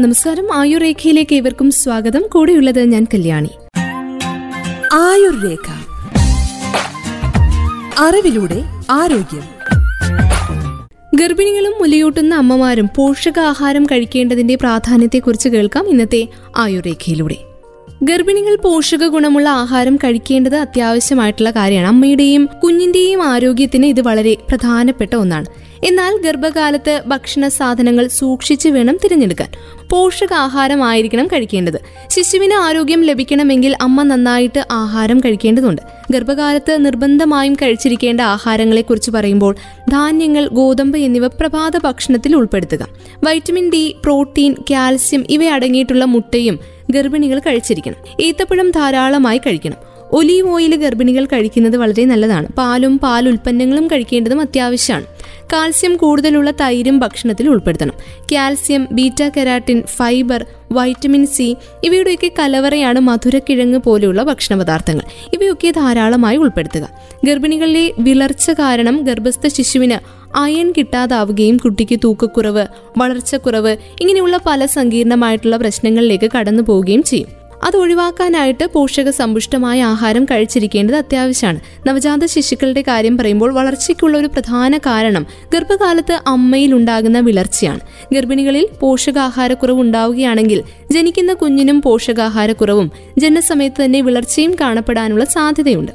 നമസ്കാരം. ആയുർ രേഖയിലേക്ക് ഏവർക്കും സ്വാഗതം. കൂടെയുള്ളത് ഞാൻ കല്യാണി. ആയുർരേഖ. അറിവിലൂടെ ആരോഗ്യം. ഗർഭിണികളും മുലയൂട്ടുന്ന അമ്മമാരും പോഷകാഹാരം കഴിക്കേണ്ടതിന്റെ പ്രാധാന്യത്തെക്കുറിച്ച് കേൾക്കാം ഇന്നത്തെ ആയുർരേഖയിലൂടെ. ഗർഭിണികൾ പോഷക ഗുണമുള്ള ആഹാരം കഴിക്കേണ്ടത് അത്യാവശ്യമായിട്ടുള്ള കാര്യമാണ്. അമ്മയുടെയും കുഞ്ഞിന്റെയും ആരോഗ്യത്തിന് ഇത് വളരെ പ്രധാനപ്പെട്ട ഒന്നാണ്. എന്നാൽ ഗർഭകാലത്ത് ഭക്ഷണ സാധനങ്ങൾ സൂക്ഷിച്ചു വേണം തിരഞ്ഞെടുക്കാൻ. പോഷകാഹാരമായിരിക്കണം കഴിക്കേണ്ടത്. ശിശുവിന് ആരോഗ്യം ലഭിക്കണമെങ്കിൽ അമ്മ നന്നായിട്ട് ആഹാരം കഴിക്കേണ്ടതുണ്ട്. ഗർഭകാലത്ത് നിർബന്ധമായും കഴിച്ചിരിക്കേണ്ട ആഹാരങ്ങളെക്കുറിച്ച് പറയുമ്പോൾ ധാന്യങ്ങൾ ഗോതമ്പ് എന്നിവ പ്രഭാത ഭക്ഷണത്തിൽ ഉൾപ്പെടുത്തുക. വൈറ്റമിൻ ഡി പ്രോട്ടീൻ കാൽസ്യം ഇവ അടങ്ങിയിട്ടുള്ള മുട്ടയും ഗർഭിണികൾ കഴിച്ചിരിക്കണം. ഈത്തപ്പഴം ധാരാളമായി കഴിക്കണം. ഒലീവ് ഓയിൽ ഗർഭിണികൾ കഴിക്കുന്നത് വളരെ നല്ലതാണ്. പാലും പാൽ ഉൽപ്പന്നങ്ങളും കഴിക്കേണ്ടതും അത്യാവശ്യമാണ്. കാൽസ്യം കൂടുതലുള്ള തൈരും ഭക്ഷണത്തിൽ ഉൾപ്പെടുത്തണം. Calcium beta keratin fibre vitamin C ഇവയുടെയൊക്കെ കലവറയാണ് മധുരക്കിഴങ്ങ് പോലെയുള്ള ഭക്ഷണ പദാർത്ഥങ്ങൾ ഇവയൊക്കെ ധാരാളമായി ഉൾപ്പെടുത്തുക. ഗർഭിണികളിലെ വിളർച്ച കാരണം ഗർഭസ്ഥ ശിശുവിന് അയൺ കിട്ടാതാവുകയും കുട്ടിക്ക് തൂക്കക്കുറവ് വളർച്ചക്കുറവ് ഇങ്ങനെയുള്ള പല സങ്കീർണമായിട്ടുള്ള പ്രശ്നങ്ങളിലേക്ക് കടന്നു പോവുകയും ചെയ്യും. അത് ഒഴിവാക്കാനായിട്ട് പോഷക സമ്പുഷ്ടമായ ആഹാരം കഴിച്ചിരിക്കേണ്ടത് അത്യാവശ്യമാണ്. നവജാത ശിശുക്കളുടെ കാര്യം പറയുമ്പോൾ വളർച്ചയ്ക്കുള്ള ഒരു പ്രധാന കാരണം ഗർഭകാലത്ത് അമ്മയിൽ ഉണ്ടാകുന്ന വിളർച്ചയാണ്. ഗർഭിണികളിൽ പോഷകാഹാരക്കുറവ് ഉണ്ടാവുകയാണെങ്കിൽ ജനിക്കുന്ന കുഞ്ഞിനും പോഷകാഹാരക്കുറവും ജനനസമയത്ത് തന്നെ വിളർച്ചയും കാണപ്പെടാനുള്ള സാധ്യതയുണ്ട്.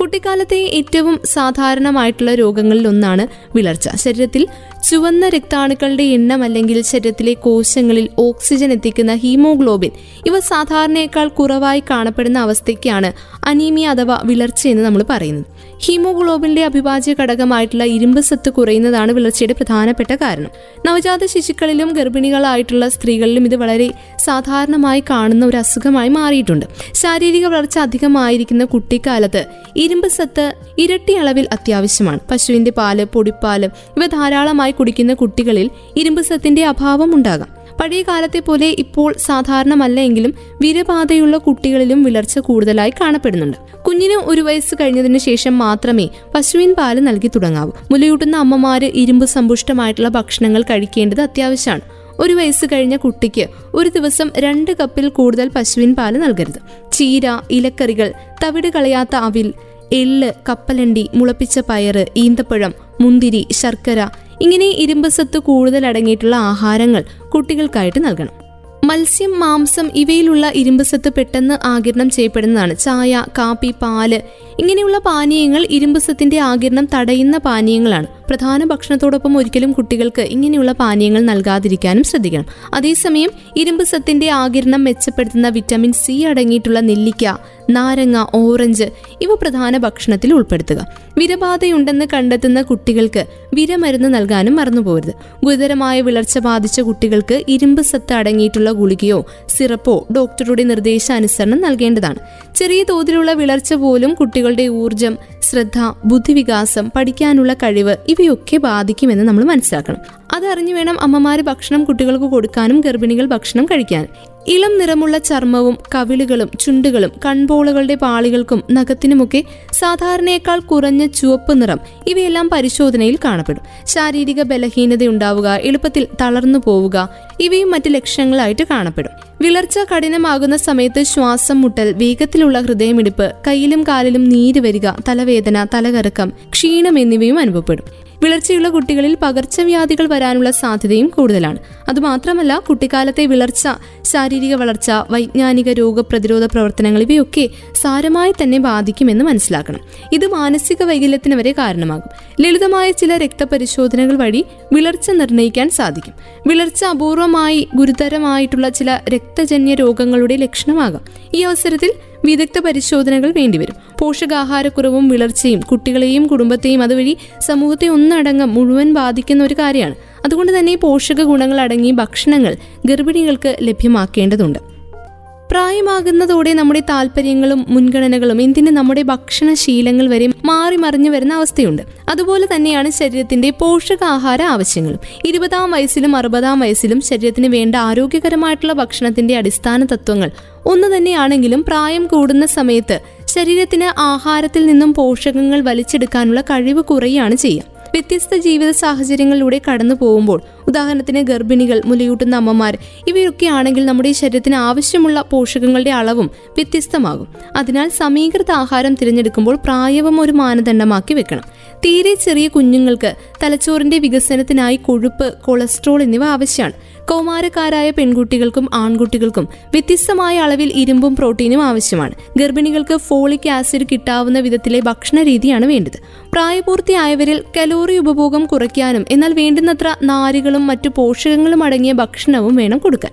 കുട്ടിക്കാലത്തെ ഏറ്റവും സാധാരണമായിട്ടുള്ള രോഗങ്ങളിൽ ഒന്നാണ് വിളർച്ച. ശരീരത്തിൽ ചുവന്ന രക്താണുക്കളുടെ എണ്ണം അല്ലെങ്കിൽ ശരീരത്തിലെ കോശങ്ങളിൽ ഓക്സിജൻ എത്തിക്കുന്ന ഹീമോഗ്ലോബിൻ. ഇവ സാധാരണയേക്കാൾ കുറവായി കാണപ്പെടുന്ന അവസ്ഥയ്ക്കാണ് അനീമിയ അഥവാ വിളർച്ച എന്ന് നമ്മൾ പറയുന്നത്. ഹീമോഗ്ലോബിന്റെ അഭിഭാജ്യ ഘടകമായിട്ടുള്ള ഇരുമ്പ് സത്ത് കുറയുന്നതാണ് വിളർച്ചയുടെ പ്രധാനപ്പെട്ട കാരണം. നവജാത ശിശുക്കളിലും ഗർഭിണികളായിട്ടുള്ള സ്ത്രീകളിലും ഇത് വളരെ സാധാരണമായി കാണുന്ന ഒരു അസുഖമായി മാറിയിട്ടുണ്ട്. ശാരീരിക വളർച്ച അധികമായിരിക്കുന്ന കുട്ടിക്കാലത്ത് ഇരുമ്പ് സത്ത് ഇരട്ടി അളവിൽ അത്യാവശ്യമാണ്. പശുവിന്റെ പാൽ പൊടിപ്പാൽ ഇവ ധാരാളമായി കുടിക്കുന്ന കുട്ടികളിൽ ഇരുമ്പ് സത്തിന്റെ അഭാവം ഉണ്ടാകാം. പഴയ കാലത്തെ പോലെ ഇപ്പോൾ സാധാരണമല്ല എങ്കിലും വിരബാധയുള്ള കുട്ടികളിലും വിളർച്ച കൂടുതലായി കാണപ്പെടുന്നുണ്ട്. കുഞ്ഞിന് ഒരു വയസ്സ് കഴിഞ്ഞതിന് ശേഷം മാത്രമേ പശുവിൻ പാൽ നൽകി തുടങ്ങാവൂ. മുലയൂട്ടുന്ന അമ്മമാര് ഇരുമ്പ് സമ്പുഷ്ടമായിട്ടുള്ള ഭക്ഷണങ്ങൾ കഴിക്കേണ്ടത് അത്യാവശ്യമാണ്. ഒരു വയസ്സ് കഴിഞ്ഞ കുട്ടിക്ക് ഒരു ദിവസം രണ്ട് കപ്പിൽ കൂടുതൽ പശുവിൻ പാൽ നൽകരുത്. ചീര ഇലക്കറികൾ തവിട് കളയാത്ത അവിൽ എള്ള് കപ്പലണ്ടി മുളപ്പിച്ച പയറ് ഈന്തപ്പഴം മുന്തിരി ശർക്കര ഇങ്ങനെ ഇരുമ്പ് സത്ത് കൂടുതൽ അടങ്ങിയിട്ടുള്ള ആഹാരങ്ങൾ കുട്ടികൾക്കായിട്ട് നൽകണം. മത്സ്യം മാംസം ഇവയിലുള്ള ഇരുമ്പ് സത്ത് പെട്ടെന്ന് ആകിരണം ചെയ്യപ്പെടുന്നതാണ്. ചായ കാപ്പി പാൽ ഇങ്ങനെയുള്ള പാനീയങ്ങൾ ഇരുമ്പ് സത്തിന്റെ ആകിരണം തടയുന്ന പാനീയങ്ങളാണ്. പ്രധാന ഭക്ഷണത്തോടൊപ്പം ഒരിക്കലും കുട്ടികൾക്ക് ഇങ്ങനെയുള്ള പാനീയങ്ങൾ നൽകാതിരിക്കാനും ശ്രദ്ധിക്കണം. അതേസമയം ഇരുമ്പ് സത്തിന്റെ ആകിരണം മെച്ചപ്പെടുത്തുന്ന വിറ്റാമിൻ സി അടങ്ങിയിട്ടുള്ള നെല്ലിക്ക നാരങ്ങ ഓറഞ്ച് ഇവ പ്രധാന ഭക്ഷണത്തിൽ ഉൾപ്പെടുത്തുക. വിരബാധയുണ്ടെന്ന് കണ്ടെത്തുന്ന കുട്ടികൾക്ക് വിരമരുന്ന് നൽകാനും മറന്നുപോകരുത്. ഗുരുതരമായ വിളർച്ച ബാധിച്ച കുട്ടികൾക്ക് ഇരുമ്പ് സത്ത് അടങ്ങിയിട്ടുള്ള ഗുളികയോ സിറപ്പോ ഡോക്ടറുടെ നിർദ്ദേശാനുസരണം നൽകേണ്ടതാണ്. ചെറിയ തോതിലുള്ള വിളർച്ച പോലും കുട്ടികളുടെ ഊർജം ശ്രദ്ധ ബുദ്ധിവികാസം പഠിക്കാനുള്ള കഴിവ് ഇവയൊക്കെ ബാധിക്കുമെന്ന് നമ്മൾ മനസ്സിലാക്കണം. അതറിഞ്ഞു വേണം അമ്മമാര് ഭക്ഷണം കുട്ടികൾക്ക് കൊടുക്കാനും ഗർഭിണികൾ ഭക്ഷണം കഴിക്കാൻ. ഇളം നിറമുള്ള ചർമ്മവും കവിളുകളും ചുണ്ടുകളും കൺപോളുകളുടെ പാളികൾക്കും നഖത്തിനുമൊക്കെ സാധാരണയേക്കാൾ കുറഞ്ഞ ചുവപ്പ് നിറം ഇവയെല്ലാം പരിശോധനയിൽ കാണപ്പെടും. ശാരീരിക ബലഹീനത ഉണ്ടാവുക എളുപ്പത്തിൽ തളർന്നു പോവുക ഇവയും മറ്റ് ലക്ഷണങ്ങളായിട്ട് കാണപ്പെടും. വിളർച്ച കഠിനമാകുന്ന സമയത്ത് ശ്വാസം മുട്ടൽ വേഗത്തിലുള്ള ഹൃദയമിടിപ്പ് കയ്യിലും കാലിലും നീര് വരിക തലവേദന തലകറക്കം ക്ഷീണം എന്നിവയും അനുഭവപ്പെടും. വിളർച്ചയുള്ള കുട്ടികളിൽ പകർച്ചവ്യാധികൾ വരാനുള്ള സാധ്യതയും കൂടുതലാണ്. അതുമാത്രമല്ല കുട്ടിക്കാലത്തെ വിളർച്ച ശാരീരിക വളർച്ച വൈജ്ഞാനിക രോഗപ്രതിരോധ പ്രവർത്തനങ്ങൾ ഇവയൊക്കെ സാരമായി തന്നെ ബാധിക്കുമെന്ന് മനസ്സിലാക്കണം. ഇത് മാനസിക വൈകല്യത്തിന് വരെ കാരണമാകും. ലളിതമായ ചില രക്തപരിശോധനകൾ വഴി വിളർച്ച നിർണയിക്കാൻ സാധിക്കും. വിളർച്ച അപൂർവമായി ഗുരുതരമായിട്ടുള്ള ചില രക്തജന്യ രോഗങ്ങളുടെ ലക്ഷണമാകാം. ഈ അവസരത്തിൽ വിദഗ്ധ പരിശോധനകൾ വേണ്ടിവരും. പോഷകാഹാരക്കുറവും വിളർച്ചയും കുട്ടികളെയും കുടുംബത്തെയും അതുവഴി സമൂഹത്തെ ഒന്നടങ്കം മുഴുവൻ ബാധിക്കുന്ന ഒരു കാര്യമാണ്. അതുകൊണ്ട് തന്നെ പോഷക ഗുണങ്ങൾ അടങ്ങിയ ഭക്ഷണങ്ങൾ ഗർഭിണികൾക്ക് ലഭ്യമാക്കേണ്ടതുണ്ട്. പ്രായമാകുന്നതോടെ നമ്മുടെ താല്പര്യങ്ങളും മുൻഗണനകളും എന്തിന് നമ്മുടെ ഭക്ഷണശീലങ്ങൾ വരെ മാറി മറിഞ്ഞു വരുന്ന അവസ്ഥയുണ്ട്. അതുപോലെ തന്നെയാണ് ശരീരത്തിന്റെ പോഷകാഹാര ആവശ്യങ്ങളും. ഇരുപതാം വയസ്സിലും അറുപതാം വയസ്സിലും ശരീരത്തിന് വേണ്ട ആരോഗ്യകരമായിട്ടുള്ള ഭക്ഷണത്തിന്റെ അടിസ്ഥാന തത്വങ്ങൾ. ഒന്ന് തന്നെയാണെങ്കിലും പ്രായം കൂടുന്ന സമയത്ത് ശരീരത്തിന് ആഹാരത്തിൽ നിന്നും പോഷകങ്ങൾ വലിച്ചെടുക്കാനുള്ള കഴിവ് കുറയുകയാണ് ചെയ്യുക. വ്യത്യസ്ത ജീവിത സാഹചര്യങ്ങളിലൂടെ കടന്നു പോകുമ്പോൾ ഉദാഹരണത്തിന് ഗർഭിണികൾ മുലയൂട്ടുന്ന അമ്മമാർ ഇവയൊക്കെ ആണെങ്കിൽ നമ്മുടെ ശരീരത്തിന് ആവശ്യമുള്ള പോഷകങ്ങളുടെ അളവും വ്യത്യസ്തമാകും. അതിനാൽ സമീകൃത ആഹാരം തിരഞ്ഞെടുക്കുമ്പോൾ പ്രായവും ഒരു മാനദണ്ഡമാക്കി വെക്കണം. തീരെ ചെറിയ കുഞ്ഞുങ്ങൾക്ക് തലച്ചോറിന്റെ വികസനത്തിനായി കൊഴുപ്പ് കൊളസ്ട്രോൾ എന്നിവ ആവശ്യമാണ്. കൗമാരക്കാരായ പെൺകുട്ടികൾക്കും ആൺകുട്ടികൾക്കും വ്യത്യസ്തമായ അളവിൽ ഇരുമ്പും പ്രോട്ടീനും ആവശ്യമാണ്. ഗർഭിണികൾക്ക് ഫോളിക് ആസിഡ് കിട്ടാവുന്ന വിധത്തിലെ ഭക്ഷണ രീതിയാണ് വേണ്ടത്. പ്രായപൂർത്തിയായവരിൽ കലോറി ഉപഭോഗം കുറയ്ക്കാനും എന്നാൽ വേണ്ടുന്നത്ര നാരുകളും മറ്റു പോഷകങ്ങളും അടങ്ങിയ ഭക്ഷണവും വേണം കൊടുക്കാൻ.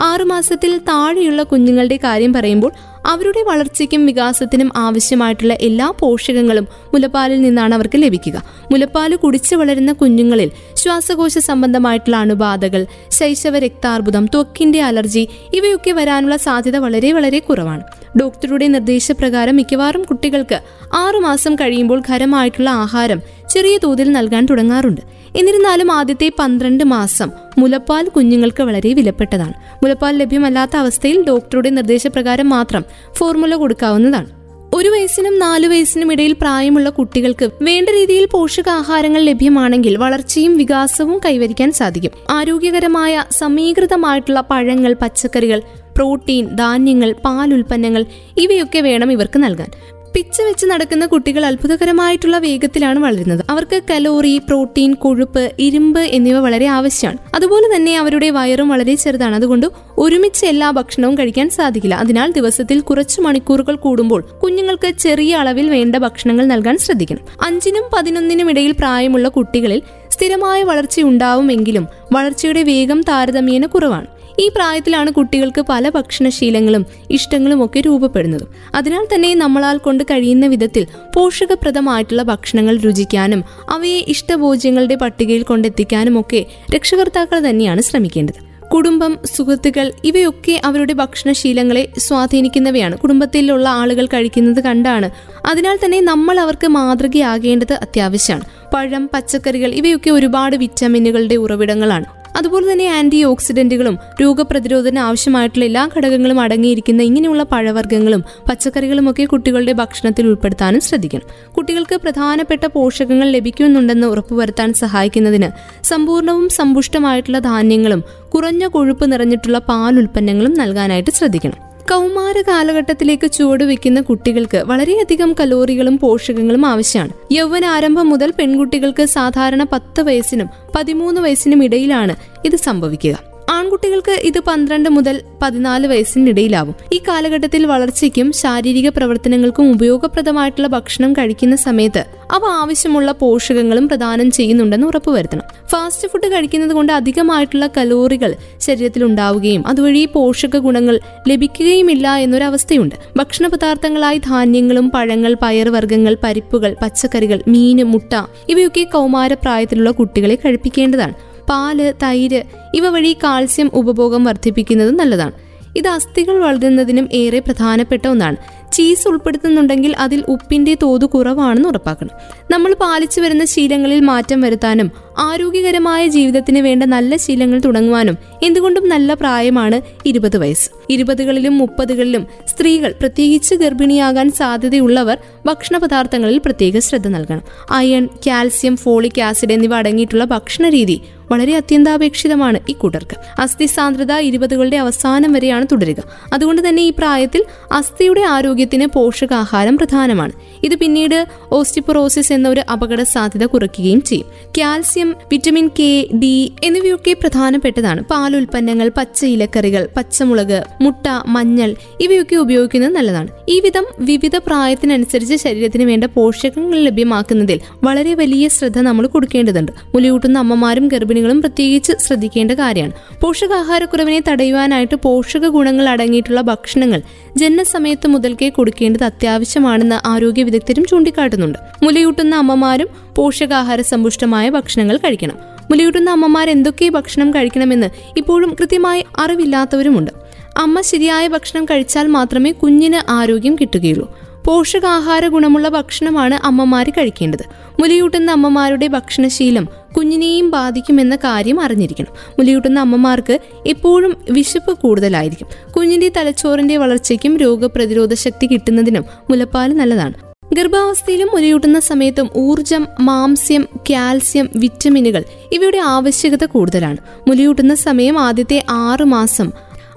ആറുമാസത്തിൽ താഴെയുള്ള കുഞ്ഞുങ്ങളുടെ കാര്യം പറയുമ്പോൾ അവരുടെ വളർച്ചയ്ക്കും വികാസത്തിനും ആവശ്യമായിട്ടുള്ള എല്ലാ പോഷകങ്ങളും മുലപ്പാലിൽ നിന്നാണ് അവർക്ക് ലഭിക്കുക. മുലപ്പാൽ കുടിച്ചു വളരുന്ന കുഞ്ഞുങ്ങളിൽ ശ്വാസകോശ സംബന്ധമായിട്ടുള്ള അണുബാധകൾ ശൈശവ രക്താർബുദം ത്വക്കിന്റെ അലർജി ഇവയൊക്കെ വരാനുള്ള സാധ്യത വളരെ വളരെ കുറവാണ്. ഡോക്ടറുടെ നിർദ്ദേശപ്രകാരം മിക്കവാറും കുട്ടികൾക്ക് ആറുമാസം കഴിയുമ്പോൾ ഖരമായിട്ടുള്ള ആഹാരം ചെറിയ തോതിൽ നൽകാൻ തുടങ്ങാറുണ്ട്. എന്നിരുന്നാലും ആദ്യത്തെ പന്ത്രണ്ട് മാസം മുലപ്പാൽ കുഞ്ഞുങ്ങൾക്ക് വളരെ വിലപ്പെട്ടതാണ്. മുലപ്പാൽ ലഭ്യമല്ലാത്ത അവസ്ഥയിൽ ഡോക്ടറുടെ നിർദ്ദേശപ്രകാരം മാത്രം ഫോർമുല കൊടുക്കാവുന്നതാണ്. ഒരു വയസ്സിനും നാലു വയസ്സിനും ഇടയിൽ പ്രായമുള്ള കുട്ടികൾക്ക് വേണ്ട രീതിയിൽ പോഷകാഹാരങ്ങൾ ലഭ്യമാണെങ്കിൽ വളർച്ചയും വികാസവും കൈവരിക്കാൻ സാധിക്കും. ആരോഗ്യകരമായ സമീകൃതമായിട്ടുള്ള പഴങ്ങൾ പച്ചക്കറികൾ പ്രോട്ടീൻ ധാന്യങ്ങൾ പാൽ ഉൽപ്പന്നങ്ങൾ ഇവയൊക്കെ വേണം ഇവർക്ക് നൽകാൻ. പിച്ച വെച്ച് നടക്കുന്ന കുട്ടികൾ അത്ഭുതകരമായിട്ടുള്ള വേഗത്തിലാണ് വളരുന്നത്. അവർക്ക് കലോറി പ്രോട്ടീൻ കൊഴുപ്പ് ഇരുമ്പ് എന്നിവ വളരെ ആവശ്യമാണ്. അതുപോലെ തന്നെ അവരുടെ വയറും വളരെ ചെറുതാണ്. അതുകൊണ്ട് ഒരുമിച്ച് എല്ലാ ഭക്ഷണവും കഴിക്കാൻ സാധിക്കില്ല. അതിനാൽ ദിവസത്തിൽ കുറച്ച് മണിക്കൂറുകൾ കൂടുമ്പോൾ കുഞ്ഞുങ്ങൾക്ക് ചെറിയ അളവിൽ വേണ്ട ഭക്ഷണങ്ങൾ നൽകാൻ ശ്രദ്ധിക്കണം. അഞ്ചിനും പതിനൊന്നിനും ഇടയിൽ പ്രായമുള്ള കുട്ടികളിൽ സ്ഥിരമായ വളർച്ച ഉണ്ടാവുമെങ്കിലും വളർച്ചയുടെ വേഗം താരതമ്യേന കുറവാണ്. ഈ പ്രായത്തിലാണ് കുട്ടികൾക്ക് പല ഭക്ഷണശീലങ്ങളും ഇഷ്ടങ്ങളും ഒക്കെ രൂപപ്പെടുന്നത്. അതിനാൽ തന്നെ നമ്മളാൽ കൊണ്ട് കഴിയുന്ന വിധത്തിൽ പോഷകപ്രദമായിട്ടുള്ള ഭക്ഷണങ്ങൾ രുചിക്കാനും അവയെ ഇഷ്ടഭോജ്യങ്ങളുടെ പട്ടികയിൽ കൊണ്ടെത്തിക്കാനും ഒക്കെ രക്ഷകർത്താക്കൾ തന്നെയാണ് ശ്രമിക്കേണ്ടത്. കുടുംബം സുഹൃത്തുക്കൾ ഇവയൊക്കെ അവരുടെ ഭക്ഷണശീലങ്ങളെ സ്വാധീനിക്കുന്നവയാണ്. കുടുംബത്തിലുള്ള ആളുകൾ കഴിക്കുന്നത് കണ്ടാണ്. അതിനാൽ തന്നെ നമ്മൾ അവർക്ക് മാതൃകയാകേണ്ടത് അത്യാവശ്യമാണ്. പഴം പച്ചക്കറികൾ ഇവയൊക്കെ ഒരുപാട് വിറ്റാമിനുകളുടെ ഉറവിടങ്ങളാണ്. അതുപോലെ തന്നെ ആന്റി ഓക്സിഡന്റുകളും രോഗപ്രതിരോധന ആവശ്യമായിട്ടുള്ള എല്ലാ ഘടകങ്ങളും അടങ്ങിയിരിക്കുന്ന ഇങ്ങനെയുള്ള പഴവർഗങ്ങളും പച്ചക്കറികളും ഒക്കെ കുട്ടികളുടെ ഭക്ഷണത്തിൽ ഉൾപ്പെടുത്താനും ശ്രദ്ധിക്കണം. കുട്ടികൾക്ക് പ്രധാനപ്പെട്ട പോഷകങ്ങൾ ലഭിക്കുന്നുണ്ടെന്ന് ഉറപ്പുവരുത്താൻ സഹായിക്കുന്നതിന് സമ്പൂർണവും സമ്പുഷ്ടമായിട്ടുള്ള ധാന്യങ്ങളും കുറഞ്ഞ കൊഴുപ്പ് നിറഞ്ഞിട്ടുള്ള പാൽ ഉൽപ്പന്നങ്ങളും നൽകാനായിട്ട് ശ്രദ്ധിക്കണം. കൗമാര കാലഘട്ടത്തിലേക്ക് ചുവടുവെക്കുന്ന കുട്ടികൾക്ക് വളരെയധികം കലോറികളും പോഷകങ്ങളും ആവശ്യമാണ്. യൗവന ആരംഭം മുതൽ പെൺകുട്ടികൾക്ക് സാധാരണ പത്ത് വയസ്സിനും പതിമൂന്ന് വയസ്സിനും ഇടയിലാണ് ഇത് സംഭവിക്കുക. ആൺകുട്ടികൾക്ക് ഇത് പന്ത്രണ്ട് മുതൽ പതിനാല് വയസ്സിനിടയിലാവും. ഈ കാലഘട്ടത്തിൽ വളർച്ചയ്ക്കും ശാരീരിക പ്രവർത്തനങ്ങൾക്കും ഉപയോഗപ്രദമായിട്ടുള്ള ഭക്ഷണം കഴിക്കുന്ന സമയത്ത് അവ ആവശ്യമുള്ള പോഷകങ്ങളും പ്രദാനം ചെയ്യുന്നുണ്ടെന്ന് ഉറപ്പുവരുത്തണം. ഫാസ്റ്റ് ഫുഡ് കഴിക്കുന്നത് കൊണ്ട് അധികമായിട്ടുള്ള കലോറികൾ ശരീരത്തിൽ ഉണ്ടാവുകയും അതുവഴി പോഷക ഗുണങ്ങൾ ലഭിക്കുകയുമില്ല എന്നൊരവസ്ഥയുണ്ട്. ഭക്ഷണ പദാർത്ഥങ്ങളായി ധാന്യങ്ങളും പഴങ്ങൾ പയർവർഗങ്ങൾ പരിപ്പുകൾ പച്ചക്കറികൾ മീൻ മുട്ട ഇവയൊക്കെ കൗമാരപ്രായത്തിലുള്ള കുട്ടികളെ കഴിപ്പിക്കേണ്ടതാണ്. പാൽ തൈര് ഇവ വഴി കാൽസ്യം ഉപഭോഗം വർദ്ധിപ്പിക്കുന്നത് നല്ലതാണ്. ഇത് അസ്ഥികൾ വളരുന്നതിനും ഏറെ പ്രധാനപ്പെട്ട ഒന്നാണ്. ചീസ് ഉൾപ്പെടുത്തുന്നുണ്ടെങ്കിൽ അതിൽ ഉപ്പിന്റെ തോത് കുറവാണെന്ന് ഉറപ്പാക്കണം. നമ്മൾ പാലിച്ചു വരുന്ന ശീലങ്ങളിൽ മാറ്റം വരുത്താനും ആരോഗ്യകരമായ ജീവിതത്തിന് വേണ്ട നല്ല ശീലങ്ങൾ തുടങ്ങുവാനും എന്തുകൊണ്ടും നല്ല പ്രായമാണ് ഇരുപത് വയസ്സ്. ഇരുപതുകളിലും മുപ്പതുകളിലും സ്ത്രീകൾ പ്രത്യേകിച്ച് ഗർഭിണിയാകാൻ സാധ്യതയുള്ളവർ ഭക്ഷണ പദാർത്ഥങ്ങളിൽ പ്രത്യേക ശ്രദ്ധ നൽകണം. അയൺ കാൽസ്യം ഫോളിക് ആസിഡ് എന്നിവ അടങ്ങിയിട്ടുള്ള ഭക്ഷണ രീതി വളരെ അത്യന്താപേക്ഷിതമാണ് ഈ കൂട്ടർക്ക്. അസ്ഥി സാന്ദ്രത ഇരുപതുകളുടെ അവസാനം വരെയാണ് തുടരുക. അതുകൊണ്ട് തന്നെ ഈ പ്രായത്തിൽ അസ്ഥിയുടെ ആരോഗ്യത്തിന് പോഷകാഹാരം പ്രധാനമാണ്. ഇത് പിന്നീട് ഓസ്റ്റിപ്പൊറോസിസ് എന്ന ഒരു അപകട സാധ്യത കുറയ്ക്കുകയും ചെയ്യും. കാൽസ്യം വിറ്റമിൻ കെ ഡി എന്നിവയൊക്കെ പ്രധാനപ്പെട്ടതാണ്. പാൽ ഉൽപ്പന്നങ്ങൾ പച്ച ഇലക്കറികൾ പച്ചമുളക് മുട്ട മഞ്ഞൾ ഇവയൊക്കെ ഉപയോഗിക്കുന്നത് നല്ലതാണ്. ഈ വിധം വിവിധ പ്രായത്തിനനുസരിച്ച് ശരീരത്തിന് വേണ്ട പോഷകങ്ങൾ ലഭ്യമാക്കുന്നതിൽ വളരെ വലിയ ശ്രദ്ധ നമ്മൾ കൊടുക്കേണ്ടതുണ്ട്. മുലയൂട്ടുന്ന അമ്മമാരും ഗർഭിണികളും പ്രത്യേകിച്ച് ശ്രദ്ധിക്കേണ്ട കാര്യമാണ്. പോഷകാഹാരക്കുറവിനെ തടയുവാനായിട്ട് പോഷക ഗുണങ്ങൾ അടങ്ങിയിട്ടുള്ള ഭക്ഷണങ്ങൾ ജനനസമയത്ത് മുതൽക്കേ കൊടുക്കേണ്ടത് അത്യാവശ്യമാണെന്ന് ആരോഗ്യ വിദഗ്ധരും ചൂണ്ടിക്കാട്ടുന്നുണ്ട്. മുലയൂട്ടുന്ന അമ്മമാരും പോഷകാഹാര സമ്പുഷ്ടമായ ഭക്ഷണങ്ങൾ കഴിക്കണം. മുലയൂട്ടുന്ന അമ്മമാർ എന്തൊക്കെ ഭക്ഷണം കഴിക്കണമെന്ന് ഇപ്പോഴും കൃത്യമായി അറിവില്ലാത്തവരുമുണ്ട്. അമ്മ ശരിയായ ഭക്ഷണം കഴിച്ചാൽ മാത്രമേ കുഞ്ഞിന് ആരോഗ്യം കിട്ടുകയുള്ളൂ. പോഷകാഹാര ഗുണമുള്ള ഭക്ഷണമാണ് അമ്മമാർ കഴിക്കേണ്ടത്. മുലയൂട്ടുന്ന അമ്മമാരുടെ ഭക്ഷണശീലം കുഞ്ഞിനെയും ബാധിക്കുമെന്ന കാര്യം അറിഞ്ഞിരിക്കണം. മുലയൂട്ടുന്ന അമ്മമാർക്ക് എപ്പോഴും വിശപ്പ് കൂടുതലായിരിക്കും. കുഞ്ഞിന്റെ തലച്ചോറിന്റെ വളർച്ചയ്ക്കും രോഗപ്രതിരോധ ശക്തി കിട്ടുന്നതിനും മുലപ്പാൽ നല്ലതാണ്. ഗർഭാവസ്ഥയിലും മുലയൂട്ടുന്ന സമയത്തും ഊർജം മാംസ്യം കാൽസ്യം വിറ്റമിനുകൾ ഇവയുടെ ആവശ്യകത കൂടുതലാണ്. മുലയൂട്ടുന്ന സമയം ആദ്യത്തെ ആറ് മാസം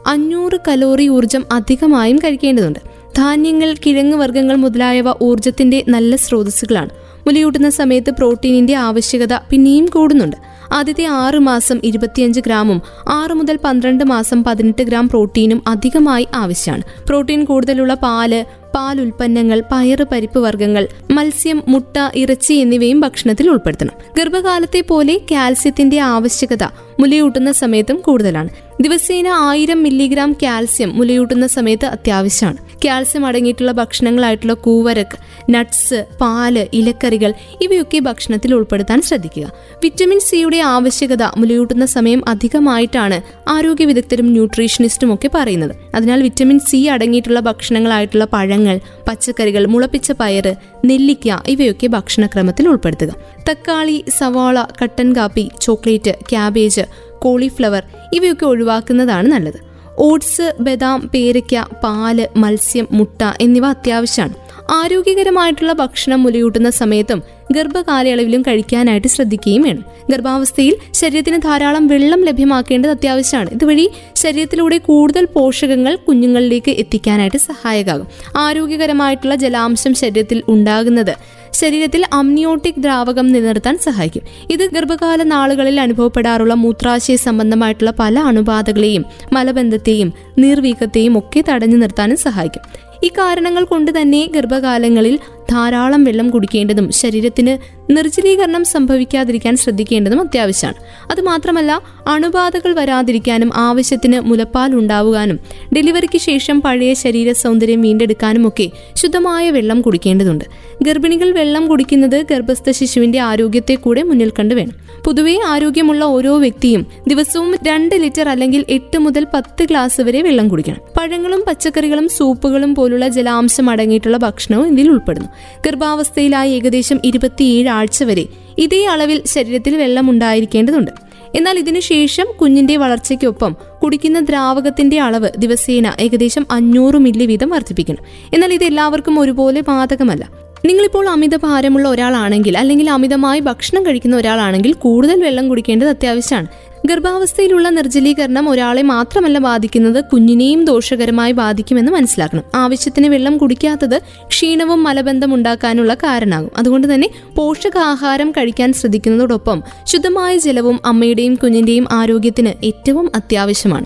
അഞ്ഞൂറ് കലോറി ഊർജം അധികമായും കഴിക്കേണ്ടതുണ്ട്. ധാന്യങ്ങൾ കിഴങ്ങ് വർഗങ്ങൾ മുതലായവ ഊർജത്തിന്റെ നല്ല സ്രോതസ്സുകളാണ്. മുലയൂട്ടുന്ന സമയത്ത് പ്രോട്ടീനിന്റെ ആവശ്യകത പിന്നെയും കൂടുന്നുണ്ട്. ആദ്യത്തെ ആറ് മാസം ഇരുപത്തിയഞ്ച് ഗ്രാമും ആറ് മുതൽ പന്ത്രണ്ട് മാസം പതിനെട്ട് ഗ്രാം പ്രോട്ടീനും അധികമായി ആവശ്യമാണ്. പ്രോട്ടീൻ കൂടുതലുള്ള പാൽ പാൽ ഉൽപ്പന്നങ്ങൾ പയറ് പരിപ്പ് വർഗങ്ങൾ മത്സ്യം മുട്ട ഇറച്ചി എന്നിവയും ഭക്ഷണത്തിൽ ഉൾപ്പെടുത്തണം. ഗർഭകാലത്തെ പോലെ കാൽസ്യത്തിന്റെ ആവശ്യകത മുലയൂട്ടുന്ന സമയത്തും കൂടുതലാണ്. ദിവസേന ആയിരം മില്ലിഗ്രാം കാൽസ്യം മുലയൂട്ടുന്ന സമയത്ത് അത്യാവശ്യമാണ്. കാൽസ്യം അടങ്ങിയിട്ടുള്ള ഭക്ഷണങ്ങളായിട്ടുള്ള കൂവരക്ക് നട്ട്സ് പാൽ ഇലക്കറികൾ ഇവയൊക്കെ ഭക്ഷണത്തിൽ ഉൾപ്പെടുത്താൻ ശ്രദ്ധിക്കുക. വിറ്റമിൻ സിയുടെ ആവശ്യകത മുലയൂട്ടുന്ന സമയം അധികമായിട്ടാണ് ആരോഗ്യ വിദഗ്ധരും ന്യൂട്രീഷനിസ്റ്റും ഒക്കെ പറയുന്നത്. അതിനാൽ വിറ്റമിൻ സി അടങ്ങിയിട്ടുള്ള ഭക്ഷണങ്ങളായിട്ടുള്ള പഴങ്ങൾ പച്ചക്കറികൾ മുളപ്പിച്ച പയർ നെല്ലിക്ക ഇവയൊക്കെ ഭക്ഷണക്രമത്തിൽ ഉൾപ്പെടുത്തുക. തക്കാളി സവാള കട്ടൻ കാപ്പി ചോക്ലേറ്റ് ക്യാബേജ് കോളിഫ്ലവർ ഇവയൊക്കെ ഒഴിവാക്കുന്നതാണ് നല്ലത്. ഓട്സ് ബദാം പേരയ്ക്ക പാൽ മത്സ്യം മുട്ട എന്നിവ അത്യാവശ്യമാണ്. ആരോഗ്യകരമായിട്ടുള്ള ഭക്ഷണം മുലയൂട്ടുന്ന സമയത്തും ഗർഭകാലയളവിലും കഴിക്കാനായിട്ട് ശ്രദ്ധിക്കുകയും വേണം. ഗർഭാവസ്ഥയിൽ ശരീരത്തിന് ധാരാളം വെള്ളം ലഭ്യമാക്കേണ്ടത് അത്യാവശ്യമാണ്. ഇതുവഴി ശരീരത്തിലൂടെ കൂടുതൽ പോഷകങ്ങൾ കുഞ്ഞുങ്ങളിലേക്ക് എത്തിക്കാനായിട്ട് സഹായകമാകും. ആരോഗ്യകരമായിട്ടുള്ള ജലാംശം ശരീരത്തിൽ ഉണ്ടാകുന്നത് ശരീരത്തിൽ അമ്നിയോട്ടിക് ദ്രാവകം നിലനിർത്താൻ സഹായിക്കും. ഇത് ഗർഭകാല നാളുകളിൽ അനുഭവപ്പെടാറുള്ള മൂത്രാശയ സംബന്ധമായിട്ടുള്ള പല അണുബാധകളെയും മലബന്ധത്തെയും നീർവീക്കത്തെയും ഒക്കെ തടഞ്ഞു നിർത്താനും സഹായിക്കും. ഇക്കാരണങ്ങൾ കൊണ്ട് തന്നെ ഗർഭകാലങ്ങളിൽ ധാരാളം വെള്ളം കുടിക്കേണ്ടതും ശരീരത്തിന് നിർജലീകരണം സംഭവിക്കാതിരിക്കാൻ ശ്രദ്ധിക്കേണ്ടതും അത്യാവശ്യമാണ്. അതുമാത്രമല്ല അണുബാധകൾ വരാതിരിക്കാനും ആവശ്യത്തിന് മുലപ്പാൽ ഉണ്ടാവുവാനും ഡെലിവറിക്ക് ശേഷം പഴയ ശരീര സൗന്ദര്യം വീണ്ടെടുക്കാനും ഒക്കെ ശുദ്ധമായ വെള്ളം കുടിക്കേണ്ടതുണ്ട്. ഗർഭിണികൾ വെള്ളം കുടിക്കുന്നത് ഗർഭസ്ഥ ശിശുവിന്റെ ആരോഗ്യത്തെ കൂടെ മുന്നിൽ കണ്ടു വേണം. പൊതുവെ ആരോഗ്യമുള്ള ഓരോ വ്യക്തിയും ദിവസവും രണ്ട് ലിറ്റർ അല്ലെങ്കിൽ എട്ട് മുതൽ പത്ത് ഗ്ലാസ് വരെ വെള്ളം കുടിക്കണം. പഴങ്ങളും പച്ചക്കറികളും സൂപ്പുകളും പോലുള്ള ജലാംശം അടങ്ങിയിട്ടുള്ള ഭക്ഷണവും ഇതിൽ ഉൾപ്പെടുന്നു. ഗർഭാവസ്ഥയിലായി ഏകദേശം ഇരുപത്തിയേഴ് ആഴ്ച വരെ ഇതേ അളവിൽ ശരീരത്തിൽ വെള്ളം ഉണ്ടായിരിക്കേണ്ടതുണ്ട്. എന്നാൽ ഇതിനുശേഷം കുഞ്ഞിന്റെ വളർച്ചയ്ക്കൊപ്പം കുടിക്കുന്ന ദ്രാവകത്തിന്റെ അളവ് ദിവസേന ഏകദേശം അഞ്ഞൂറ് മില്ലി വീതം വർദ്ധിപ്പിക്കണം എന്നാൽ ഇത് എല്ലാവർക്കും ഒരുപോലെ ബാധകമല്ല. നിങ്ങളിപ്പോൾ അമിത ഭാരമുള്ള ഒരാളാണെങ്കിൽ അല്ലെങ്കിൽ അമിതമായി ഭക്ഷണം കഴിക്കുന്ന ഒരാളാണെങ്കിൽ കൂടുതൽ വെള്ളം കുടിക്കേണ്ടത് അത്യാവശ്യമാണ്. ഗർഭാവസ്ഥയിലുള്ള നിർജലീകരണം ഒരാളെ മാത്രമല്ല ബാധിക്കുന്നത് കുഞ്ഞിനെയും ദോഷകരമായി ബാധിക്കുമെന്ന് മനസ്സിലാക്കണം. ആവശ്യത്തിന് വെള്ളം കുടിക്കാത്തത് ക്ഷീണവും മലബന്ധം ഉണ്ടാക്കാനുള്ള കാരണമാകും. അതുകൊണ്ട് തന്നെ പോഷകാഹാരം കഴിക്കാൻ ശ്രദ്ധിക്കുന്നതോടൊപ്പം ശുദ്ധമായ ജലവും അമ്മയുടെയും കുഞ്ഞിന്റെയും ആരോഗ്യത്തിന് ഏറ്റവും അത്യാവശ്യമാണ്.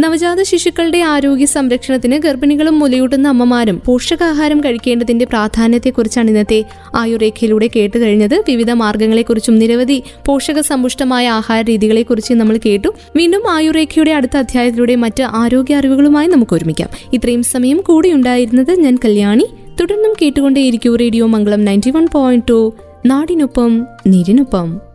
നവജാത ശിശുക്കളുടെ ആരോഗ്യ സംരക്ഷണത്തിന് ഗർഭിണികളും മുലയൂട്ടുന്ന അമ്മമാരും പോഷകാഹാരം കഴിക്കേണ്ടതിന്റെ പ്രാധാന്യത്തെക്കുറിച്ചാണ് ഇന്നത്തെ ആയുർരേഖയിലൂടെ കേട്ടു കഴിഞ്ഞത് വിവിധ മാർഗങ്ങളെക്കുറിച്ചും നിരവധി പോഷക സമ്പുഷ്ടമായ ആഹാര രീതികളെക്കുറിച്ചും നമ്മൾ കേട്ടു. വീണ്ടും ആയുർരേഖയുടെ അടുത്ത അധ്യായത്തിലൂടെ മറ്റ് ആരോഗ്യ അറിവുകളുമായി നമുക്ക് ഒരുമിക്കാം. ഇത്രയും സമയം കൂടെ ഉണ്ടായിരുന്നത് ഞാൻ കല്യാണി. തുടർന്നും കേട്ടുകൊണ്ടേയിരിക്കൂ radio Mangalam ninety one point two. നാടിനൊപ്പം നീരിനൊപ്പം.